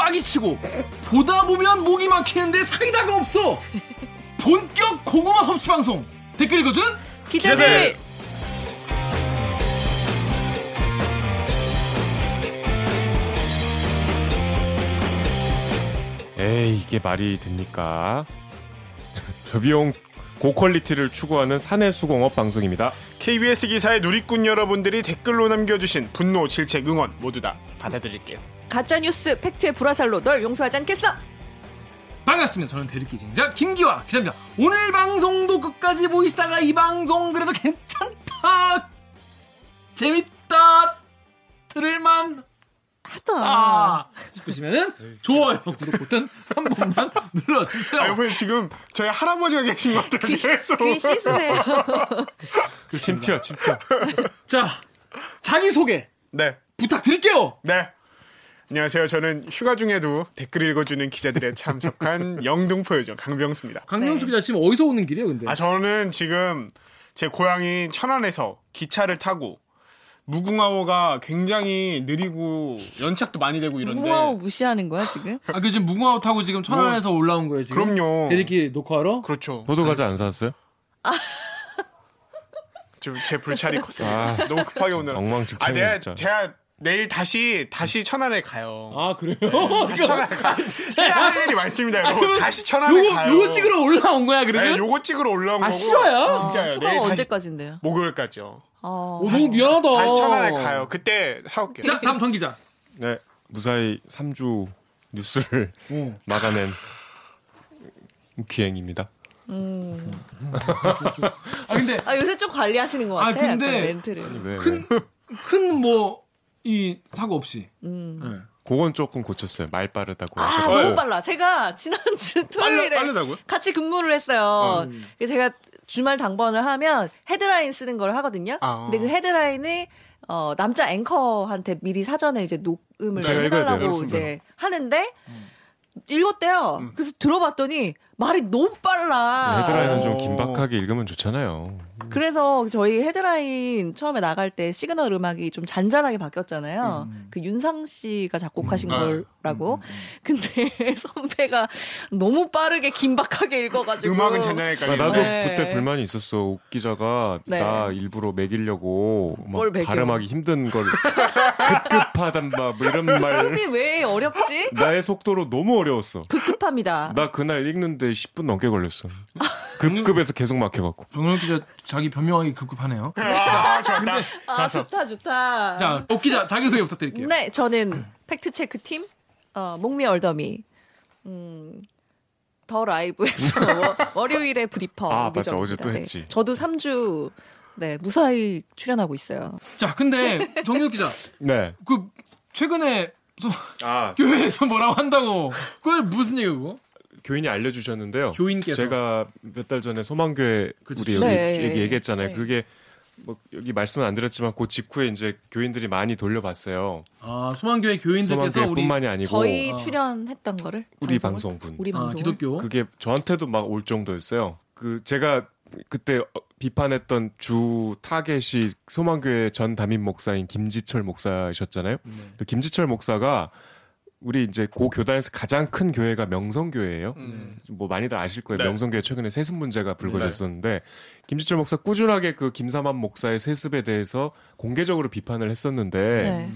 빡이 치고 보다 보면 목이 막히는데 사이다가 없어. 본격 고구마 섭취 방송 댓글 읽어준 기자들. 에이 이게 말이 됩니까? 저비용 고퀄리티를 추구하는 사내 수공업 방송입니다. KBS 기사의 누리꾼 여러분들이 댓글로 남겨주신 분노, 질책, 응원 모두 다 받아드릴게요. 가짜뉴스 팩트의 불화살로 널 용서하지 않겠어. 반갑습니다. 저는 대리기쟁자 김기화 기자입니다. 오늘 방송도 끝까지 보이시다가 이 방송 그래도 괜찮다, 재밌다, 들을만 하다. 아 싶으시면은 좋아요, 구독 버튼 한 번만 눌러주세요. 아, 여러분 지금 저희 할아버지가 계신 것 같아요. 계속. 귀 씻으세요. 그 침튀어 침튀어. 자, 자기 소개 네, 부탁드릴게요. 네. 안녕하세요. 저는 휴가 중에도 댓글 읽어주는 기자들에 참석한 영등포 요정 강병수입니다. 강명수 네. 기자 지금 어디서 오는 길이에요, 근데? 아 저는 지금 제 고향인 천안에서 기차를 타고 무궁화호가 굉장히 느리고 연착도 많이 되고 이런데 무궁화호 무시하는 거야 지금? 아, 그 지금 무궁화 타고 지금 천안에서 올라온 거예요, 지금? 그럼요. 대리기 녹화하러? 그렇죠. 보도 과자 안 사왔어요? 좀 제 불찰이 컸어요. 아 너무 급하게 오느라. 아 엉망진창이네 내가 진짜. 제가 내일 다시 다시 천안에 가요. 아, 그래요? 다시 천안에 가. 진짜. 해야 할 일이 많습니다. 여러분. 다시 천안에 요거, 가요. 요거 찍으러 올라온 거야, 그러면? 네, 요거 찍으러 올라온 아, 거고. 실화야? 진짜요. 휴가가 내일 다시 언제까지인데요? 목요일까지요. 어. 오, 너무 미안하다. 다시 천안에 가요. 그때 사올게요. 자, 다음 전 기자. 네 무사히 3주 뉴스를 어. 막아낸 기행입니다. 아, 근데 아 요새 좀 관리하시는 것 아, 같아. 근데 약간 멘트를. 왜, 왜? 큰, 큰 뭐, 이 사고 없이. 음. 네. 그건 조금 고쳤어요. 말 빠르다고 아 하셨고. 너무 빨라. 제가 지난주 토요일에 빠르다고요? 같이 근무를 했어요. 그래서 제가 주말 당번을 하면 헤드라인 쓰는 걸 하거든요. 아. 근데 그 헤드라인을 어, 남자 앵커한테 미리 사전에 이제 녹음을. 해달라고. 이제 하는데 읽었대요. 그래서 들어봤더니 말이 너무 빨라. 헤드라인은 좀 어. 긴박하게 읽으면 좋잖아요. 그래서 저희 헤드라인 처음에 나갈 때 시그널 음악이 좀 잔잔하게 바뀌었잖아요. 그 윤상 씨가 작곡하신 음. 거라고. 근데 선배가 너무 빠르게 긴박하게 읽어가지고. 음악은 잔잔하니까. 아, 나도 네. 그때 불만이 있었어. 옥 기자가 네. 나 일부러 매기려고 막? 발음하기 힘든 걸 급급하단 막뭐 이런 말. 그게 왜 어렵지? 나의 속도로 너무 어려웠어. 급급합니다. 나 그날 읽는데 10분 넘게 걸렸어. 급급해서 계속 막혀갖고. 정영 기자 자기 변명하기 급급하네요. 아, 좋다. 아, 좋다, 좋다. 자, 옥 기자 자기소개 부탁드릴게요. 네, 저는 팩트체크 팀, 어, 목미 얼더미, 음, 더 라이브에서 워- 월요일에 브리퍼. 아, 맞아. 예정입니다. 어제 또 했지. 네, 저도 3주, 네, 무사히 출연하고 있어요. 자, 근데 정영 기자, 네. 그 최근에 소- 아, 교회에서 뭐라고 한다고. 그게 무슨 얘기고? 교인이 알려주셨는데요. 교인께서. 제가 몇 달 전에 소망교회 그쵸. 우리 여기 네. 얘기 얘기했잖아요. 네. 그게 뭐 여기 말씀은 안 드렸지만 그 직후에 이제 교인들이 많이 돌려봤어요. 아, 소망교회 교인들께서 우리 소망교회뿐만이 아니고 저희 아. 출연했던 거를 우리 방송을? 방송분. 우리 아, 방송 기독교. 그게 저한테도 막 올 정도였어요. 그 제가 그때 어, 비판했던 주 타겟이 소망교회 전 담임 목사인 김지철 목사이셨잖아요. 네. 그 김지철 목사가 우리 이제 고 교단에서 가장 큰 교회가 명성교회예요. 음. 뭐 많이들 아실 거예요. 네. 명성교회 최근에 세습 문제가 불거졌었는데 김지철 목사 꾸준하게 그 김삼환 목사의 세습에 대해서 공개적으로 비판을 했었는데 네.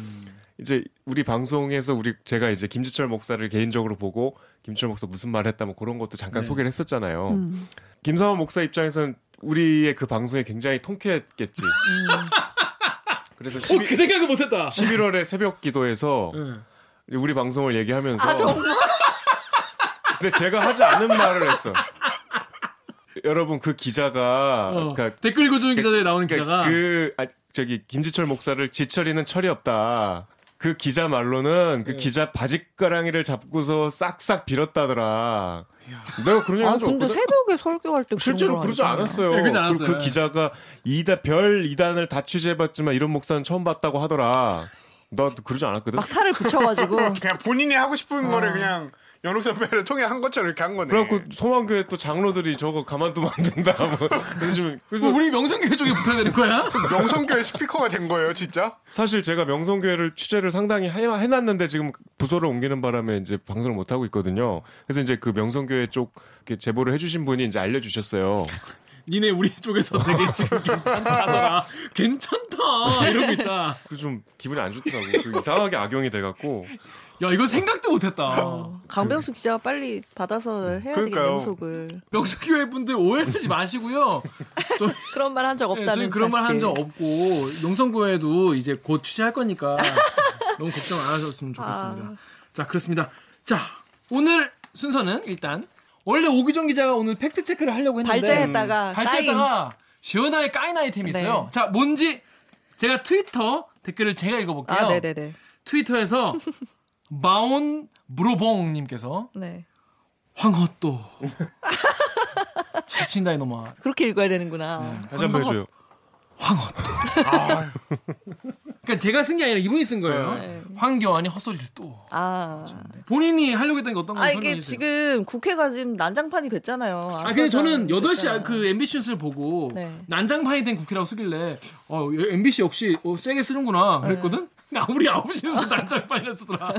이제 우리 방송에서 우리 제가 이제 김지철 목사를 개인적으로 보고 김지철 목사 무슨 말 했다 뭐 그런 것도 잠깐 네. 소개를 했었잖아요. 음. 김삼환 목사 입장에서는 우리의 그 방송에 굉장히 통쾌했겠지. 그래서 어, 11, 그 생각을 못했다. 11월에 새벽 기도에서 네. 우리 방송을 얘기하면서 아, 정말? 근데 제가 하지 않은 말을 했어. 여러분 그 기자가 어, 그러니까 댓글 읽어주는 기자들이 나오는 그러니까 기자가 그 아, 저기 김지철 목사를 지철이는 철이 없다. 그 기자 말로는 그 네. 기자 바지가랑이를 잡고서 싹싹 빌었다더라. 내가 그런 얘기 아, 한적 근데 없거든. 새벽에 설교할 때 실제로 그런 그러지. 않았어요. 네, 그러지 그- 않았어요. 그, 기자가 이다 별 이단을 다 취재해봤지만 이런 목사는 처음 봤다고 하더라. 나도 그러지 않았거든. 막 살을 붙여가지고 그냥 본인이 하고 싶은 거를 그냥 연옥 선배를 통해 한 것처럼 이렇게 한 거네. 그래갖고 소망교회 또 장로들이 저거 가만두면 안 된다. 뭐. 그래서 좀 그래서 우리 명성교회 쪽에 붙어야 되는 거야? 명성교회 스피커가 된 거예요, 진짜? 사실 제가 명성교회를 취재를 상당히 해, 해놨는데 지금 부서를 옮기는 바람에 이제 방송을 못 하고 있거든요. 그래서 이제 그 명성교회 쪽 제보를 해주신 분이 이제 알려주셨어요. 니네 우리 쪽에서 되게 지금 괜찮다더라. 괜찮다 이러고 있다. 그래서 좀 기분이 안 좋더라고. 그 이상하게 악용이 돼갖고 야 이거 생각도 못했다. 어, 강병수 기자가 빨리 받아서 해야 되겠네 그러니까요. 연속을. 명성교회 분들 오해하지 마시고요. 저, 그런 말 한 적 네, 없다는 저희 그런 말 한. 적 없고 명성교회도 이제 곧 취재할 거니까 너무 걱정 안 하셨으면 좋겠습니다. 아. 자 그렇습니다. 자 오늘 순서는 일단 원래 오기정 기자가 오늘 팩트 체크를 하려고 했는데 발제했다가 발제했다가 시원하게 까인 아이템이 있어요. 네. 자 뭔지 제가 트위터 댓글을 제가 읽어볼게요. 아, 네네네. 트위터에서 마온 브로봉님께서 네. 황헛도 지친다 이놈아 그렇게 읽어야 되는구나. 네. 다시 한번 해줘요. 황헛도 그러니까 제가 쓴 게 아니라 이분이 쓴 거예요 네. 황교안이 헛소리를 또 아. 본인이 하려고 했던 게 어떤 아 건지 이게 설명해 주세요 지금 국회가 지금 난장판이 됐잖아요. 아 근데 저는 8시 됐잖아요. 그 MBC 뉴스를 보고 네. 난장판이 된 국회라고 쓰길래 어 MBC 역시 어, 세게 쓰는구나 그랬거든 네. 나 우리 9시 뉴스 난장판이라 쓰더라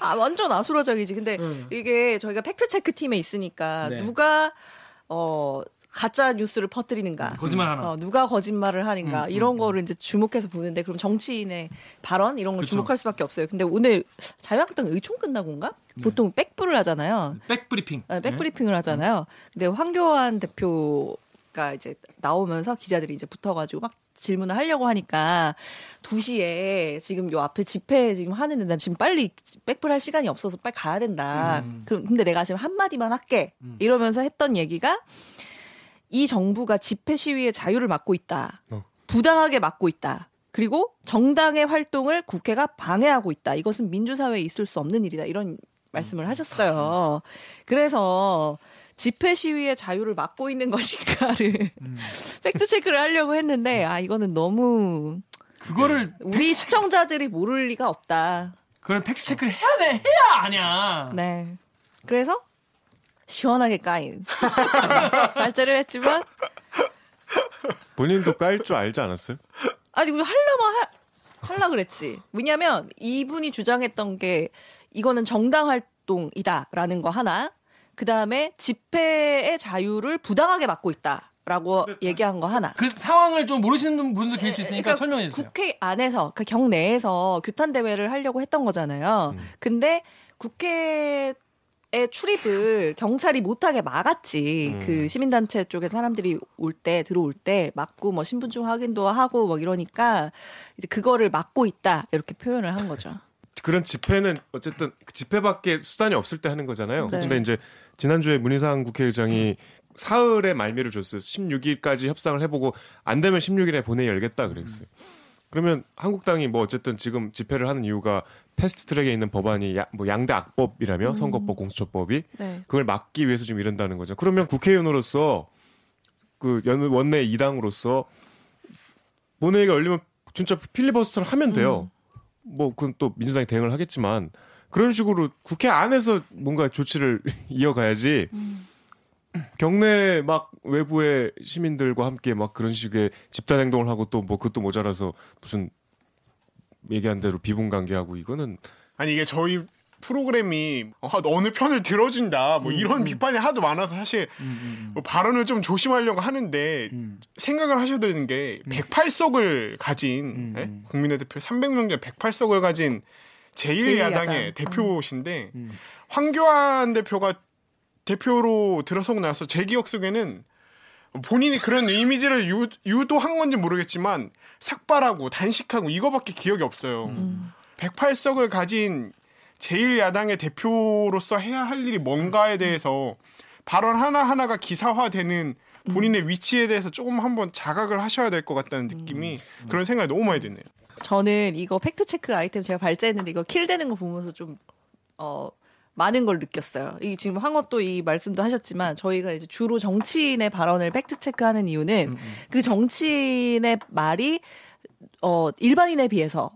아 완전 아수라장이지. 근데 네. 이게 저희가 fact check 팀에 있으니까 네. 누가 어 가짜 뉴스를 퍼뜨리는가. 거짓말 하나 어, 누가 거짓말을 하는가 음, 이런 음, 거를 이제 주목해서 보는데 그럼 정치인의 발언 이런 걸 그쵸. 주목할 수밖에 없어요. 근데 오늘 자유한국당 의총 끝나고인가 보통 백블을 하잖아요. 백브리핑 아, 백브리핑을 하잖아요. 근데 황교안 대표가 이제 나오면서 기자들이 이제 붙어가지고 막 질문을 하려고 하니까 2시에 지금 요 앞에 집회 지금 하는데 난 지금 빨리 백불 할 시간이 없어서 빨리 가야 된다. 그럼 근데 내가 지금 한마디만 할게. 이러면서 했던 얘기가 이 정부가 집회 시위의 자유를 막고 있다. 어. 부당하게 막고 있다. 그리고 정당의 활동을 국회가 방해하고 있다. 이것은 민주사회에 있을 수 없는 일이다. 이런 말씀을 하셨어요. 그래서 집회 시위의 자유를 막고 있는 것인가를 fact check를 하려고 했는데 아 이거는 너무 그거를 우리 시청자들이 모를 리가 없다. 그걸 fact check를 해야 돼 해야 아냐 네. 그래서 시원하게 까인 발제를 했지만 본인도 깔 줄 알지 않았어요? 아니 우리 하려면 하, 할라 그랬지. 왜냐면 이분이 주장했던 게 이거는 정당 활동이다라는 거 하나. 그 다음에 집회의 자유를 부당하게 막고 있다 라고 얘기한 거 하나. 그 상황을 좀 모르시는 분들 계실 수 있으니까 그러니까 설명해 주세요 국회 안에서 그 경내에서 규탄 대회를 하려고 했던 거잖아요. 근데 국회에 출입을 경찰이 못하게 막았지. 음. 그 시민단체 쪽에 사람들이 올 때 들어올 때 막고 뭐 신분증 확인도 하고 뭐 이러니까 이제 그거를 막고 있다 이렇게 표현을 한 거죠. 그런 집회는 어쨌든 그 집회밖에 수단이 없을 때 하는 거잖아요. 네. 근데 이제 지난주에 문희상 국회의장이 사흘에 말미를 줬어요. 16일까지 협상을 해보고 안 되면 16일에 본회의 열겠다 그랬어요. 그러면 한국당이 뭐 어쨌든 지금 집회를 하는 이유가 패스트트랙에 있는 법안이 야, 뭐 양대 악법이라며 선거법 공수처법이 네. 그걸 막기 위해서 지금 이런다는 거죠. 그러면 국회의원으로서 그 연- 원내 이당으로서 본회의가 열리면 진짜 필리버스터를 하면 돼요. 뭐 그건 또 민주당이 대응을 하겠지만 그런 식으로 국회 안에서 뭔가 조치를 이어가야지. 경내 막 외부의 시민들과 함께 막 그런 식의 집단 행동을 하고 또 뭐 그것도 모자라서 무슨 얘기한 대로 비분 관계하고 이거는 아니 이게 저희 프로그램이 어, 어느 편을 들어준다 뭐 이런 비판이 하도 많아서 사실 뭐 발언을 좀 조심하려고 하는데 생각을 하셔야 되는 게 108석을 가진 예? 국민의 대표 300명 중에 108석을 가진 제1야당의 제1야당. 대표신데 황교안 대표가 대표로 들어서고 나서 제 기억 속에는 본인이 그런 이미지를 유, 유도한 건지 모르겠지만 삭발하고 단식하고 이거밖에 기억이 없어요. 108석을 가진 제1야당의 대표로서 해야 할 일이 뭔가에 대해서 발언 하나하나가 기사화되는 본인의 위치에 대해서 조금 한번 자각을 하셔야 될 것 같다는 느낌이 그런 생각이 너무 많이 드네요. 저는 이거 fact check 아이템 제가 발제했는데 이거 kill되는 거 보면서 좀 어. 많은 걸 느꼈어요. 이 지금 황어 또 이 말씀도 하셨지만 저희가 이제 주로 정치인의 발언을 fact check하는 이유는 그 정치인의 말이 어 일반인에 비해서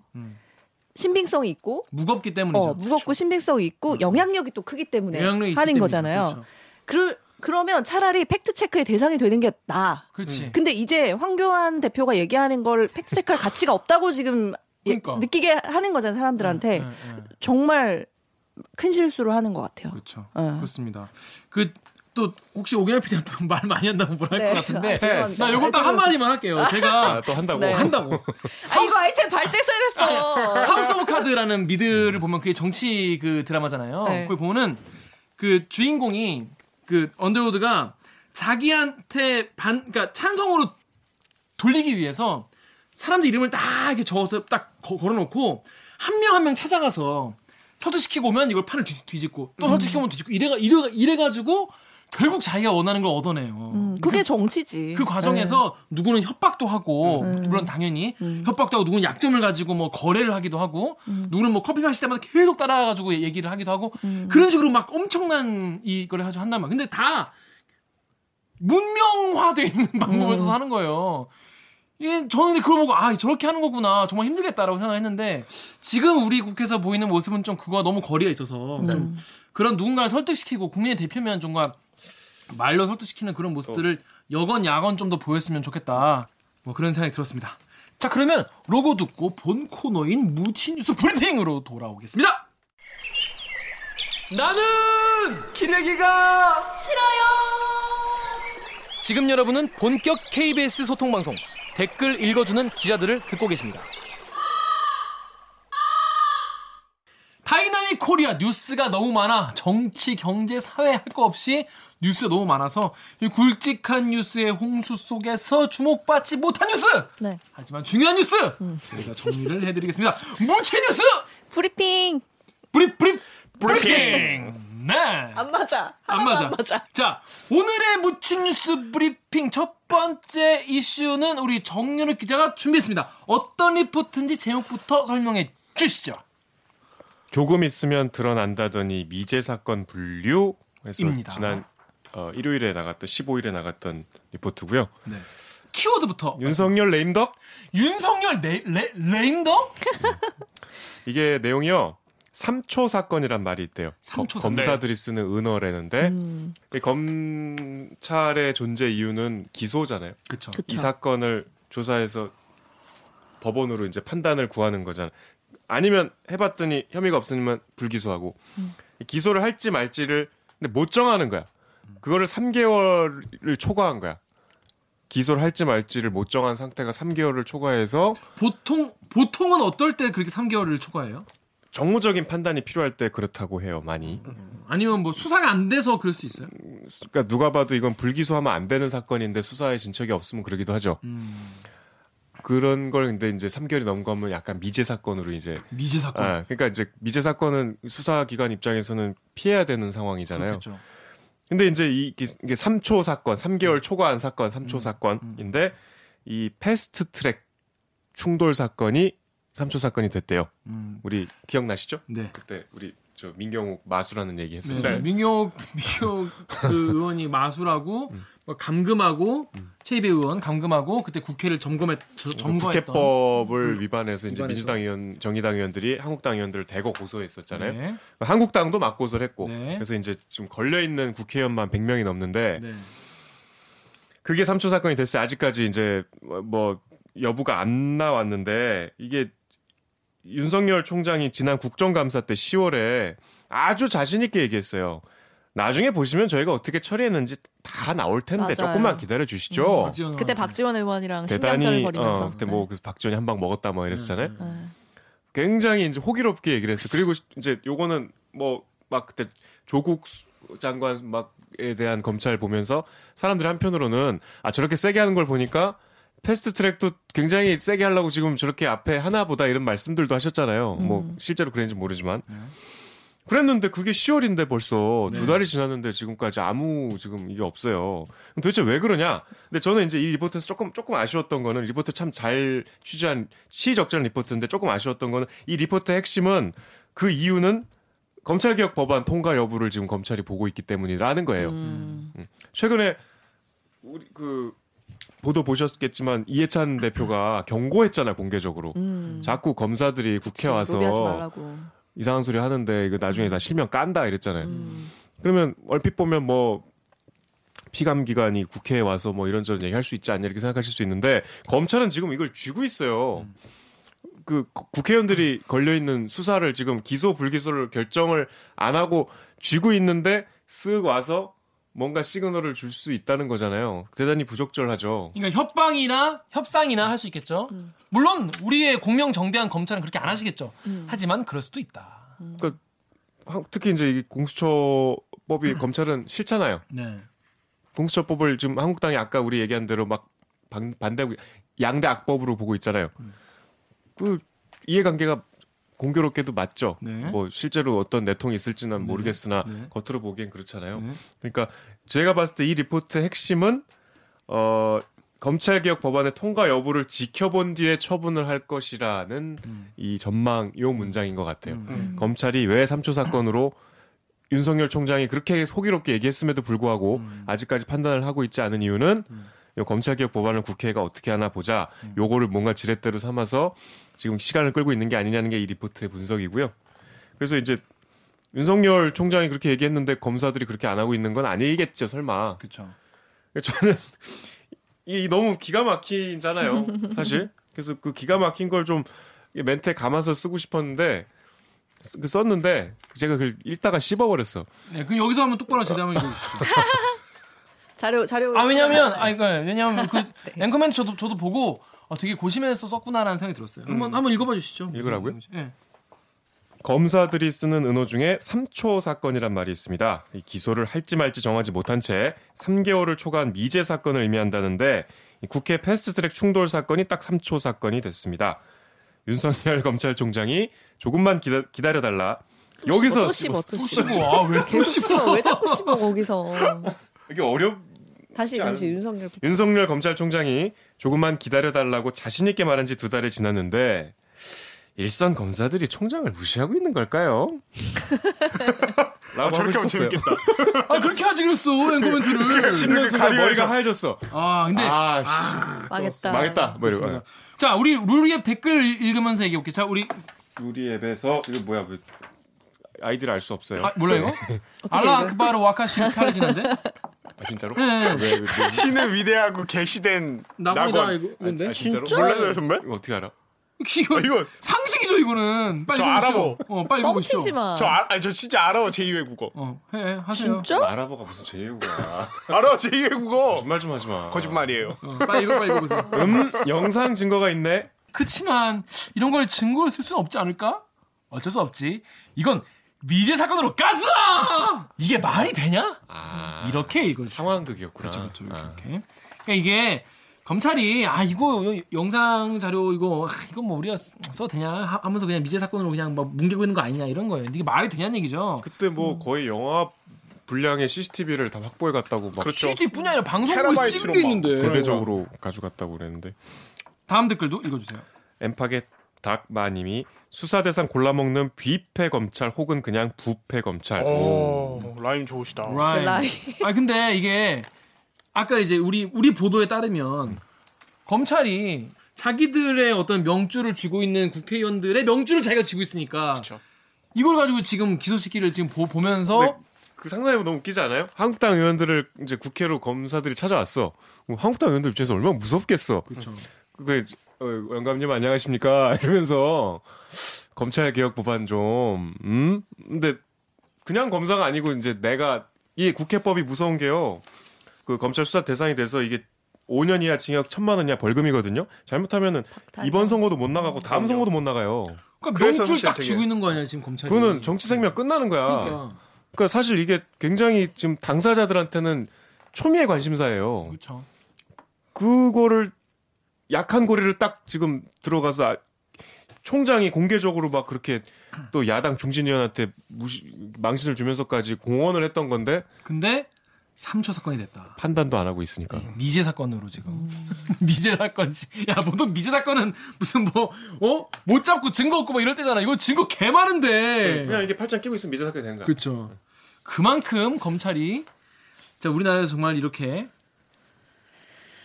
신빙성이 있고 무겁기 때문이죠. 어, 무겁고 신빙성이 있고 영향력이 또 크기 때문에 하는 때문이죠. 거잖아요. 그렇죠. 그 그러면 차라리 fact check의 대상이 되는 게 나아. 그렇지. 근데 이제 황교안 대표가 얘기하는 걸 fact check할 가치가 없다고 지금 예- 그러니까. 느끼게 하는 거잖아요, 사람들한테. 예, 예. 정말 큰 실수를 하는 것 같아요. 그렇죠. 어. 그렇습니다. 그 또 혹시 오기나 PD가 또말 많이 한다고 뭐라 할 네. 것 같은데 아. 나 요거 딱 아, 한마디만 할게요. 제가 아, 또 한다고. 네. 한다고. 아, 이거 아이템 발제했어야 됐어. House of Cards라는 미드를 보면 그게 정치 그 드라마잖아요. 네. 거기 보면은 그 주인공이 그 언더우드가 자기한테 반 그러니까 찬성으로 돌리기 위해서 사람들 이름을 딱 이렇게 적어서 딱 거- 걸어놓고 한 명 한명 찾아가서 설득시키고 오면 이걸 판을 뒤- 뒤집고 또 설득시키고 오면 뒤집고 이래가 이래 이래가지고 결국 자기가 원하는 걸 얻어내요. 음, 그게 정치지. 그 과정에서 네. 누구는 협박도 하고 음. 물론 당연히 협박도 하고 누구는 약점을 가지고 뭐 거래를 하기도 하고 음. 누구는 뭐 커피 마실 때마다 계속 따라가지고 얘기를 하기도 하고 음. 그런 식으로 막 엄청난 이거를 하죠 한단 말. 근데 다 문명화돼 있는 방법을 음. 써서 하는 거예요. 이게 저는 근데 그걸 보고 아 저렇게 하는 거구나 정말 힘들겠다라고 생각했는데 지금 우리 국회에서 보이는 모습은 좀 그거와 너무 거리가 있어서 음. 좀 그런 누군가를 설득시키고 국민의 대표면 정말 말로 설득시키는 그런 모습들을 여건 야건 좀 더 보였으면 좋겠다. 뭐 그런 생각이 들었습니다. 자 그러면 로고 듣고 본 코너인 무치 뉴스 브리핑으로 돌아오겠습니다. 나는 기레기가 싫어요. 지금 여러분은 본격 KBS 소통 방송 댓글 읽어주는 기자들을 듣고 계십니다. dynamic Korea 뉴스가 너무 많아 정치, 경제, 사회 할 거 없이 뉴스가 너무 많아서 이 굵직한 뉴스의 홍수 속에서 주목받지 못한 뉴스 네. 하지만 중요한 뉴스 저희가 정리를 해드리겠습니다. 묻힌 뉴스 브리핑. 브리 브리 브리핑 네. 안 맞아. 안 맞아. 안 맞아. 자, 오늘의 묻힌 뉴스 브리핑 첫 번째 이슈는 우리 정윤욱 기자가 준비했습니다. 어떤 리포트인지 제목부터 설명해 주시죠. 조금 있으면 드러난다더니 미제 사건 분류 해서 입니다. 지난 어, 일요일에 나갔던 15일에 나갔던 리포트고요. 네. 키워드부터 윤석열 레임덕 윤석열 레, 레, 레임더? 이게 내용이요. 3초 사건이란 말이 있대요. 삼초 거- 사건. 검사들이 쓰는 은어라는데 음, 이 검찰의 존재 이유는 기소잖아요. 그쵸. 그쵸. 이 사건을 조사해서 법원으로 이제 판단을 구하는 거잖아. 아니면 해봤더니 혐의가 없으면 불기소하고 기소를 할지 말지를 근데 못 정하는 거야. 그거를 3개월을 초과한 거야. 기소를 할지 말지를 못 정한 상태가 3개월을 초과해서 보통, 보통은 어떨 때 그렇게 3개월을 초과해요? 정무적인 판단이 필요할 때 그렇다고 해요, 많이. 아니면 뭐 수사가 안 돼서 그럴 수 있어요? 그러니까 누가 봐도 이건 불기소하면 안 되는 사건인데 수사에 진척이 없으면 그러기도 하죠. 음. 그런 걸 근데 이제 3개월이 넘어가면 약간 미제 사건으로 이제 미제 사건. 아, 그러니까 이제 미제 사건은 수사 기관 입장에서는 피해야 되는 상황이잖아요. 그렇죠. 근데 이제 이- 이게, 이게 3초 사건, 3개월 초과한 사건, 3초 사건인데 이 패스트 트랙 충돌 사건이 3초 사건이 됐대요. 음. 우리 기억나시죠? 네. 그때 우리 저 민경욱 마수라는 얘기 네, 했었잖아요. 민혁 민혁 그 의원이 마술하고 뭐 감금하고 최이배 의원 감금하고 그때 국회를 점검했 저, 점거했던 국회법을 위반해서 이제 위반해서. 민주당 의원, 정의당 의원들이 한국당 의원들을 대거 고소했었잖아요. 네. 한국당도 맞고소를 했고 네. 그래서 이제 좀 걸려 있는 국회의원만 100명이 넘는데 네. 그게 3초 사건이 됐어요. 아직까지 이제 뭐- 뭐 여부가 안 나왔는데 이게 윤석열 총장이 지난 국정감사 때 10월에 아주 자신 있게 얘기했어요. 나중에 보시면 저희가 어떻게 처리했는지 다 나올 텐데 맞아요. 조금만 기다려 주시죠. 박지원 그때. 박지원 의원이랑 신경전을 대단히 벌이면서. 어, 그때 뭐 그래서 박지원이 한 방 먹었다 뭐 이랬었잖아요. 네. 네. 굉장히 이제 호기롭게 얘기를 했어. 그리고 이제 요거는 뭐 막 그때 조국 수- 장관 막에 대한 검찰 보면서 사람들이 한편으로는 아 저렇게 세게 하는 걸 보니까 fast track도 굉장히 세게 하려고 지금 저렇게 앞에 하나보다 이런 말씀들도 하셨잖아요. 뭐 실제로 그랬는지 모르지만. 그랬는데 그게 10월인데 벌써 네. 두 달이 지났는데 지금까지 아무 지금 이게 없어요. 도대체 왜 그러냐? 근데 저는 이제 이 리포트에서 조금 조금 아쉬웠던 거는 리포트 참 잘 취재한 시의적절한 리포트인데 조금 아쉬웠던 거는 이 리포트의 핵심은 그 이유는 검찰개혁 법안 통과 여부를 지금 검찰이 보고 있기 때문이라는 거예요. 음. 최근에 우리 그 보도 보셨겠지만 이해찬 대표가 경고했잖아요 공개적으로. 자꾸 검사들이 국회 음. 와서. 이상한 소리 하는데 이거 나중에 다 실명 깐다 이랬잖아요. 그러면 얼핏 보면 뭐 피감 기관이 국회에 와서 뭐 이런저런 얘기할 수 있지 않냐 이렇게 생각하실 수 있는데 검찰은 지금 이걸 쥐고 있어요. 그 거- 국회의원들이 걸려 있는 수사를 지금 기소 불기소를 결정을 안 하고 쥐고 있는데 쓱 와서 뭔가 시그널을 줄 수 있다는 거잖아요. 대단히 부적절하죠. 그러니까 협방이나 협상이나 할 수 있겠죠. 물론 우리의 공명 정대한 검찰은 그렇게 안 하시겠죠. 하지만 그럴 수도 있다. 그러니까 하- 특히 이제 이 공수처법이 검찰은 싫잖아요. 네. 공수처법을 지금 한국당이 아까 우리 얘기한 대로 막 반, 반대하고 양대 악법으로 보고 있잖아요. 그 이해관계가 공교롭게도 맞죠. 네. 뭐 실제로 어떤 내통이 있을지는 모르겠으나 네. 겉으로 보기엔 그렇잖아요. 네. 그러니까 제가 봤을 때 이 리포트의 핵심은 어 검찰 개혁 법안의 통과 여부를 지켜본 뒤에 처분을 할 것이라는 음. 이 전망 요 문장인 것 같아요. 검찰이 왜 삼초 사건으로 윤석열 총장이 그렇게 호기롭게 얘기했음에도 불구하고 음. 아직까지 판단을 하고 있지 않은 이유는 요 검찰개혁 법안을 국회가 어떻게 하나 보자. 음. 요거를 뭔가 지렛대로 삼아서 지금 시간을 끌고 있는 게 아니냐는 게 이 리포트의 분석이고요. 그래서 이제 윤석열 총장이 그렇게 얘기했는데 검사들이 그렇게 안 하고 있는 건 아니겠죠, 설마. 그렇죠. 저는 이 너무 기가 막히잖아요, 사실. 그래서 그 기가 막힌 걸 좀 멘트에 감아서 쓰고 싶었는데 쓰- 그 썼는데 제가 그걸 읽다가 씹어버렸어. 네, 그럼 여기서 한번 똑바로 제대로 한번 읽어주시죠. 자료 자료. 아 왜냐면 아 이거 왜냐면 그 네. 앵커맨 저도 저도 보고 어, 되게 고심해서 썼구나라는 생각이 들었어요. 한번 한번 읽어봐 주시죠. 읽으라고요? 예. 검사들이 쓰는 은어 중에 3초 사건이란 말이 있습니다. 이 기소를 할지 말지 정하지 못한 채 3개월을 초과한 미제 사건을 의미한다는데 이 국회 패스트트랙 충돌 사건이 딱 3초 사건이 됐습니다. 윤석열 검찰총장이 조금만 기다, 기다려달라. 여기서 또 씹어 또 씹어. 씹어. 아, 왜 계속 씹어. 왜 자꾸 씹어 거기서. 이게 어렵 다시 않- 다시 윤석열. 윤석열 검찰총장이 조금만 기다려달라고 자신 있게 말한 지 두 달이 지났는데 일선 검사들이 총장을 무시하고 있는 걸까요? 아, 저렇게 하면. 재밌겠다. 아 그렇게 하지 그랬어 앵커멘트를. 씹는 순간. 머리가 하얘졌어. 아 근데 아, 씨. 망했다. 망했다. 뭐 이러고. 자 우리 루리앱 댓글 읽으면서 얘기해 볼게요. 자 우리 우리 앱에서 이거 뭐야? 왜 아이디를 알 수 없어요. 아, 몰라요 알라? 아크바르 와카시 칼리지난데? 아, 진짜로? 네. 왜, 왜, 왜, 신을 위대하고 계시된 나고이다 낙원. 이거 근데 아, 진짜로? 진짜? 몰라서요 선배? 이거 어떻게 알아? 이거 아, 이거 상식이죠 이거는. 빨리 저. 알아보. 어 빨리 읽어보시죠. 뻥치지 마. 저, 아, 아니, 저 진짜 알아 제2외 국어. 어 해, 해 하세요. 진짜? 알아보가 무슨 제휴가? 알아 제2외 국어. 거짓말 좀 하지 마. 거짓말이에요. 어, 빨리 읽어 빨리 읽어보세요. 음, 영상 증거가 있네. 그치만 이런 걸 증거로 쓸 수는 없지 않을까? 어쩔 수 없지. 이건 미제 사건으로 가스다. 이게 말이 되냐? 아, 이렇게 이걸 상황극이었구나. 그렇죠, 그렇죠. 아. 이렇게. 그러니까 이게 검찰이 아 이거 요- 영상 자료 이거 아, 이거 뭐 우리가 쓰- 써도 되냐 하- 하면서 그냥 미제 사건으로 그냥 막 뭉개고 있는 거 아니냐 이런 거예요. 이게 말이 되냐는 얘기죠. 그때 뭐 거의 영화 분량의 CCTV를 다 확보해 갔다고 막 그렇죠. CCTV뿐이 아니라 방송국에 찍은 게막 있는데. 대대적으로 가져갔다고 그랬는데 다음 댓글도 읽어주세요. 엠파게 닥마님이 수사 대상 골라 먹는 비패 검찰 혹은 그냥 부패 검찰. 오, 라임 좋으시다. 라인. 라인. 아 근데 이게 아까 이제 우리 우리 보도에 따르면 검찰이 자기들의 어떤 명주를 쥐고 있는 국회의원들의 명주를 자기가 쥐고 있으니까 그렇죠. 이걸 가지고 지금 기소시키를 지금 보, 보면서 근데 그 상당히 너무 웃기지 않아요? 한국당 의원들을 이제 국회로 검사들이 찾아왔어. 그럼 한국당 의원들 입장에서 얼마나 무섭겠어. 그렇죠. 그 어, 영감님 안녕하십니까 이러면서 검찰 개혁 법안 좀 음? 근데 그냥 검사가 아니고 이제 내가 이 국회법이 무서운 게요. 그 검찰 수사 대상이 돼서 이게 5년 이하 징역 1천만 원 이하 벌금이거든요. 잘못하면은 이번 선거도 못 나가고 다음 그럼요. 선거도 못 나가요. 그러니까 사실 딱 되게- 쥐고 있는 거 아니야 지금 검찰이. 그거는 정치 생명 끝나는 거야. 그러니까 그러니까 사실 이게 굉장히 지금 당사자들한테는 초미의 관심사예요. 그렇죠. 그거를 약한 고리를 딱 지금 들어가서 아- 총장이 공개적으로 막 그렇게 또 야당 중진위원한테 무시, 망신을 주면서까지 공언을 했던 건데 근데 3초 사건이 됐다. 판단도 안 하고 있으니까. 미제 사건으로 지금 미제 사건 야 보통 미제 사건은 무슨 뭐 어 못 잡고 증거 없고 막 이럴 때잖아 이거 증거 개 많은데 그냥 이게 팔짱 끼고 있으면 미제 사건이 되는 거야. 그렇죠 그만큼 검찰이 자 우리나라에서 정말 이렇게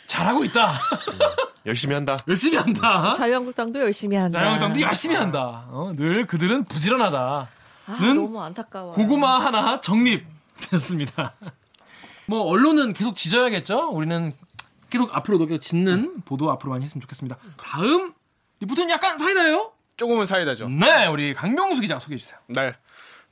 잘하고 있다. 열심히 한다. 열심히 한다. 자유한국당도 열심히 한다. 자유한국당도 열심히 한다. 어, 늘 그들은 부지런하다. 아, 는 너무 안타까워. 고구마 하나 정립되었습니다. 뭐 언론은 계속 지져야겠죠. 우리는 계속 앞으로도 계속 짓는 보도 앞으로 많이 했으면 좋겠습니다. 다음 리포트는 약간 사이다예요. 조금은 사이다죠. 네, 우리 강명수 기자 소개해 주세요. 네.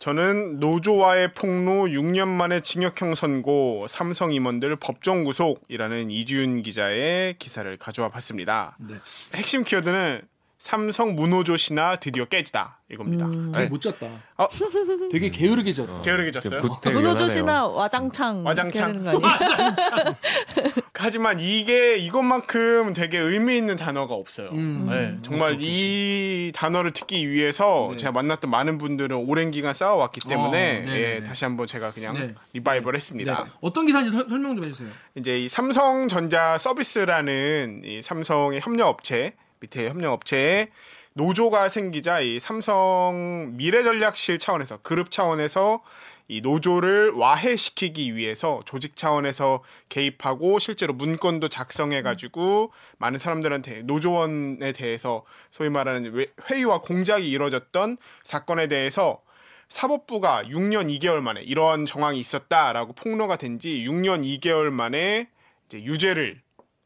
저는 노조와의 폭로 6년 만에 징역형 선고 삼성 임원들 법정 구속이라는 이주윤 기자의 기사를 가져와 봤습니다. 네. 핵심 키워드는 삼성 무노조 신화 드디어 깨지다 이겁니다. 되게 네. 못 졌다. 어? 되게 게으르게 졌다. 게으르게 졌어요. 문호조시나 와장창 와장창. 이렇게 하는 거 아니에요? 하지만 이게 이것만큼 되게 의미 있는 단어가 없어요. 음. 네, 정말 이 단어를 듣기 위해서 네. 제가 만났던 많은 분들은 오랜 기간 쌓아왔기 때문에 어, 네, 예, 네. 다시 한번 제가 그냥 네. 리바이벌 네. 했습니다. 어떤 기사인지 설, 설명 좀 해주세요. 이제 이 삼성전자 서비스라는 이 삼성의 협력 업체 밑에 협력업체에 노조가 생기자 이 삼성 미래전략실 차원에서 그룹 차원에서 이 노조를 와해시키기 위해서 조직 차원에서 개입하고 실제로 문건도 작성해 가지고 많은 사람들한테 노조원에 대해서 소위 말하는 회- 회의와 공작이 이루어졌던 사건에 대해서 사법부가 6년 2개월 만에 이러한 정황이 있었다라고 폭로가 된 지 6년 2개월 만에 이제 유죄를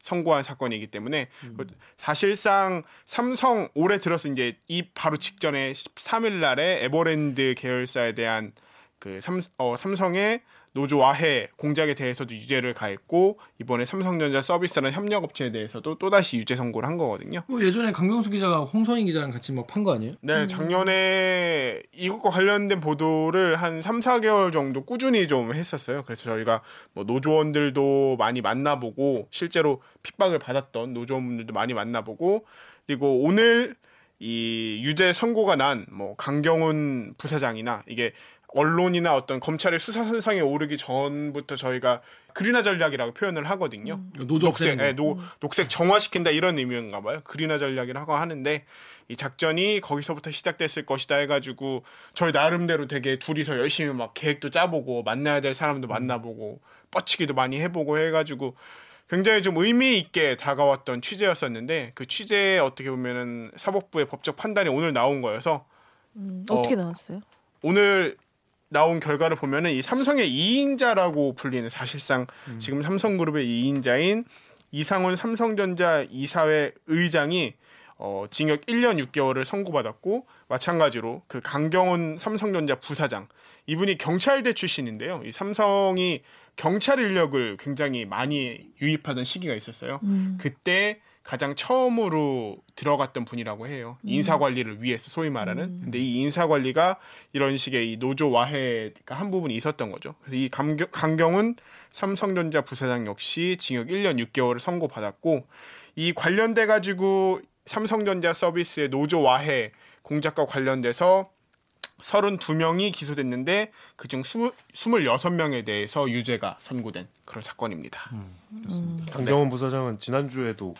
선고한 사건이기 때문에 그 사실상 삼성 올해 들어서 이제 이 바로 직전에 13일 날에 에버랜드 계열사에 대한 그 삼, 어, 삼성의 노조 와해 공작에 대해서도 유죄를 가했고 이번에 삼성전자 서비스라는 협력업체에 대해서도 또다시 유죄 선고를 한 거거든요. 뭐 예전에 강명수 기자가 홍성희 기자랑 같이 뭐판거 아니에요? 네, 작년에 이것과 관련된 보도를 한 3, 4개월 정도 꾸준히 좀 했었어요. 그래서 저희가 뭐 노조원들도 많이 만나보고 실제로 핍박을 받았던 노조원들도 많이 만나보고 그리고 오늘 이 유죄 선고가 난 뭐 강경훈 부사장이나 이게 언론이나 어떤 검찰의 수사 선상에 오르기 전부터 저희가 green화 전략이라고 표현을 하거든요. 노조 녹색. 예, 노, 녹색 정화시킨다 이런 의미인가 봐요. green화 전략이라고 하는데 이 작전이 거기서부터 시작됐을 것이다 해가지고 저희 나름대로 되게 둘이서 열심히 막 계획도 짜보고 만나야 될 사람도 만나보고 뻗치기도 많이 해보고 해가지고 굉장히 좀 의미 있게 다가왔던 취재였었는데 그 취재에 어떻게 보면은 사법부의 법적 판단이 오늘 나온 거여서 어떻게 어. 나왔어요? 오늘 나온 결과를 보면은 이 삼성의 2인자라고 불리는 사실상 지금 삼성그룹의 2인자인 이상훈 삼성전자 이사회 의장이 어, 징역 1년 6개월을 선고받았고 마찬가지로 그 강경훈 삼성전자 부사장 이분이 경찰대 출신인데요. 이 삼성이 경찰 인력을 굉장히 많이 유입하던 시기가 있었어요. 그때 가장 처음으로 들어갔던 분이라고 해요. 인사 관리를 위해서 소위 말하는. 근데 이 인사 관리가 이런 식의 이 노조 와해가 한 부분이 있었던 거죠. 그래서 이 강경, 강경은 삼성전자 부사장 역시 징역 1년 6개월을 선고받았고 이 관련돼 가지고 삼성전자 서비스의 노조 와해 공작과 관련돼서 32명이 기소됐는데 그중 26명에 대해서 유죄가 선고된 그런 사건입니다. 강경원 부사장은 지난주에도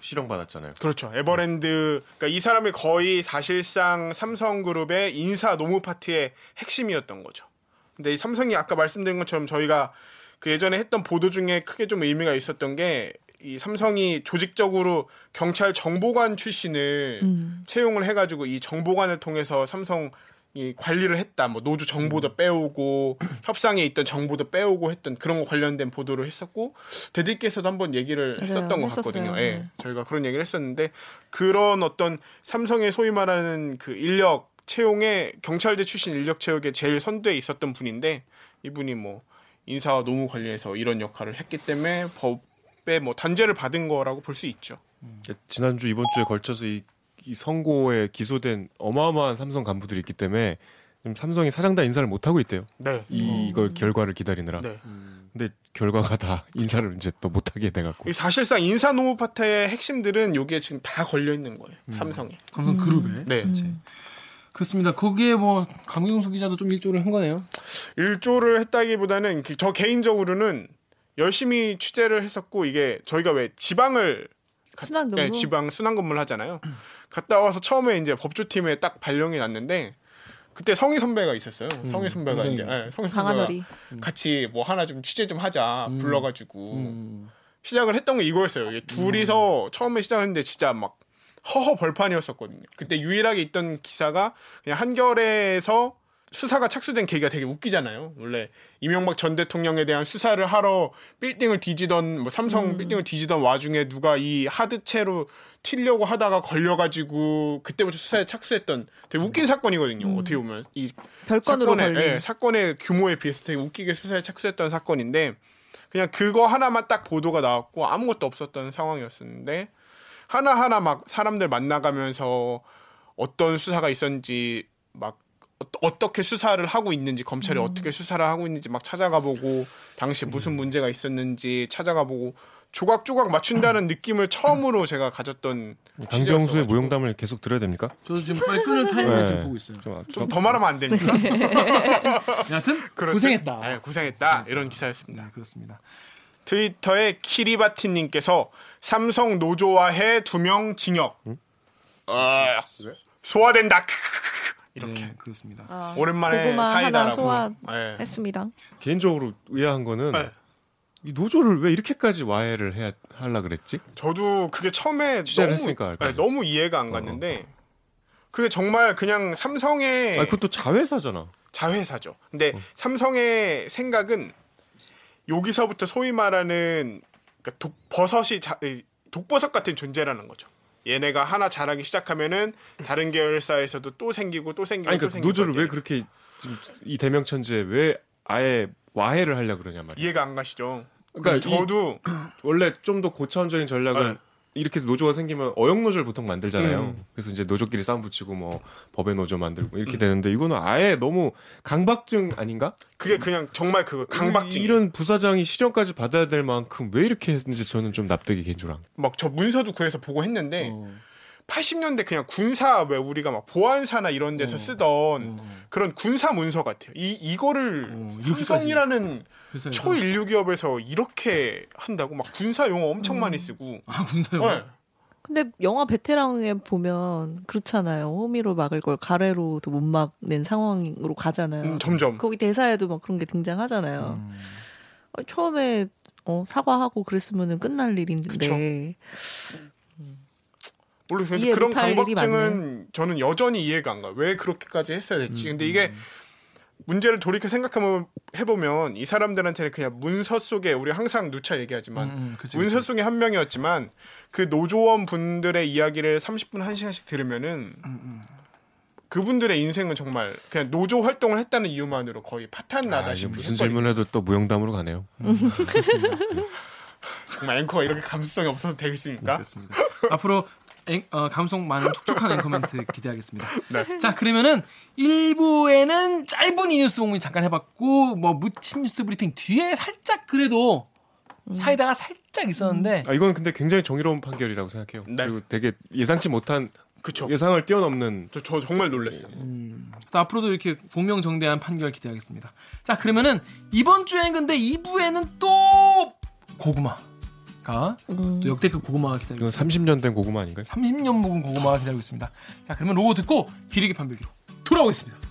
실형 받았잖아요. 그렇죠. 에버랜드 그러니까 이 사람이 거의 사실상 삼성그룹의 인사 노무 파트의 핵심이었던 거죠. 근데 이 삼성이 아까 말씀드린 것처럼 저희가 그 예전에 했던 보도 중에 크게 좀 의미가 있었던 게 이 삼성이 조직적으로 경찰 정보관 출신을 채용을 해가지고 이 정보관을 통해서 삼성 이 관리를 했다. 뭐 노조 정보도 빼오고 협상에 있던 정보도 빼오고 했던 그런 거 관련된 보도를 했었고 대디께서도 한번 얘기를 맞아요. 했었던 것 했었어요. 같거든요. 예. 네. 저희가 그런 얘기를 했었는데 그런 어떤 삼성의 소위 말하는 그 인력 채용에 경찰대 출신 인력 채용에 제일 선두에 있었던 분인데 이분이 뭐 인사와 노무 관련해서 이런 역할을 했기 때문에 법에 뭐 단죄를 받은 거라고 볼 수 있죠. 지난주 이번 주에 걸쳐서 이, 이 선고에 기소된 어마어마한 삼성 간부들이 있기 때문에 지금 삼성이 사장단 인사를 못 하고 있대요. 네. 이, 이걸 결과를 기다리느라. 네. 근데 결과가 다 인사를 이제 또 못 하게 돼갖고. 이 사실상 인사 노무 파트의 핵심들은 여기에 지금 다 걸려 있는 거예요. 삼성에. 삼성 그룹에. 네. 그렇습니다. 거기에 뭐 강명수 기자도 좀 일조를 한 거네요. 일조를 했다기보다는 그저 개인적으로는 열심히 취재를 했었고 이게 저희가 왜 지방을 가- 순환 근무? 네, 지방 순환 근무를 하잖아요. 갔다 와서 처음에 이제 법조팀에 딱 발령이 났는데 그때 성희 선배가 있었어요. 성희 선배가. 이제 네, 성희 선배가 강한어리. 같이 뭐 하나 좀 취재 좀 하자 불러가지고 음. 시작을 했던 게 이거였어요. 이게 둘이서 음. 처음에 시작했는데 진짜 막 허허 벌판이었었거든요. 그때 유일하게 있던 기사가 그냥 한겨레에서 수사가 착수된 계기가 되게 웃기잖아요. 원래 이명박 전 대통령에 대한 수사를 하러 빌딩을 뒤지던 뭐 삼성 빌딩을 뒤지던 와중에 누가 이 하드채로 튀려고 하다가 걸려가지고 그때부터 수사에 착수했던 되게 웃긴 사건이거든요. 어떻게 보면 이 별건으로 사건의, 걸린. 예, 사건의 규모에 비해서 되게 웃기게 수사에 착수했던 사건인데 그냥 그거 하나만 딱 보도가 나왔고 아무것도 없었던 상황이었었는데 하나 하나 막 사람들 만나가면서 어떤 수사가 있었는지 막 어, 떻게 수사를 하고 있는지 검찰이 어떻게 수사를 하고 있는지 막 찾아가 보고 당시에 무슨 문제가 있었는지 찾아가 보고 조각조각 맞춘다는 느낌을 처음으로 제가 가졌던 강병수의. 무용담을 계속 들어야 됩니까? 저도 지금 빨리 끊을 타이밍을 네. 지금 보고 있어요. 좀, 좀좀더 말하면 안 되니까 여하튼 그렇죠. 고생했다. 네, 고생했다 이런 기사였습니다. 네, 그렇습니다. 트위터에 키리바티님께서 삼성 노조와해 두 명 징역. 아, 소화된다. 이렇게 네, 그렇습니다. 아, 오랜만에 고구마 하나 사이다라고. 네. 소화했습니다. 개인적으로 의아한 거는 네. 이 노조를 왜 이렇게까지 와해를 해야 하려 그랬지? 저도 그게 처음에 너무, 했으니까 알 네. 너무 이해가 안 갔는데 그게 정말 그냥 삼성의 아 그것도 자회사잖아. 자회사죠. 근데 어. 삼성의 생각은 여기서부터 소위 말하는 그러니까 독, 버섯이 자, 이, 독버섯 같은 존재라는 거죠. 얘네가 하나 자라기 시작하면은 다른 계열사에서도 또 생기고 또 생기고 아니 또 그러니까 생기고 노조를 왜 그렇게 좀이 대명천지에 왜 아예 와해를 하려 그러냐 말이야. 이해가 안 가시죠. 그러니까 저도 원래 좀 더 고차원적인 전략은 네. 이렇게 해서 노조가 생기면 어용 노조를 보통 만들잖아요. 음. 그래서 이제 노조끼리 싸움 붙이고 뭐 법의 노조 만들고 이렇게 되는데 이거는 아예 너무 강박증 아닌가? 그게 그냥 정말 그 강박증. 이런 부사장이 실형까지 받아야 될 만큼 왜 이렇게 했는지 저는 좀 납득이 개인적으로 안. 막저 문서도 구해서 보고 했는데 어. 80년대 그냥 군사 왜 우리가 막 보안사나 이런 데서 어. 쓰던 어. 그런 군사 문서 같아요. 이 이거를 어. 삼성이라는 초인류 기업에서 이렇게 한다고 막 군사 용어 엄청 많이 쓰고. 아 군사요. 네. 근데 영화 베테랑에 보면 그렇잖아요. 호미로 막을 걸 가래로도 못 막는 상황으로 가잖아요. 음, 점점. 거기 대사에도 막 그런 게 등장하잖아요. 음. 어, 처음에 어, 사과하고 그랬으면은 끝날 일인데 물론 근데 이해 그런 강박증은 저는 여전히 이해가 안 가. 왜 그렇게까지 했어야 됐지? 근데 이게 문제를 돌이켜 생각하면 해보면 이 사람들한테는 그냥 문서 속에 우리 항상 누차 얘기하지만 음, 음, 그치, 문서 그치. 속에 한 명이었지만 그 노조원 분들의 이야기를 30분 1시간씩 들으면은 음, 그분들의 인생은 정말 그냥 노조 활동을 했다는 이유만으로 거의 아, 파탄 나다시피 이제 무슨 질문해도 또 무용담으로 가네요. 정말 앵커가 이렇게 감수성이 없어도 되겠습니까? 그렇습니다. 앞으로 앵, 어, 감성 많은 촉촉한 앵커멘트 기대하겠습니다. 네. 자 그러면은 1부에는 짧은 이 뉴스 공부 잠깐 해봤고 뭐 묻힌 뉴스 브리핑 뒤에 살짝 그래도 사이다가 살짝 있었는데 아 이건 근데 굉장히 정의로운 판결이라고 생각해요. 네. 그리고 되게 예상치 못한 그쵸. 예상을 뛰어넘는 저, 저 정말 놀랐어요. 또 앞으로도 이렇게 공명정대한 판결 기대하겠습니다. 자 그러면은 이번 주에는 근데 2부에는 또 고구마 가또 역대급 고구마가 기다리고 이건 있습니다. 30년 된 고구마 아닌가요? 30년 묵은 고구마가 기다리고 있습니다. 자 그러면 로고 듣고 기르기 판별기로 돌아오겠습니다.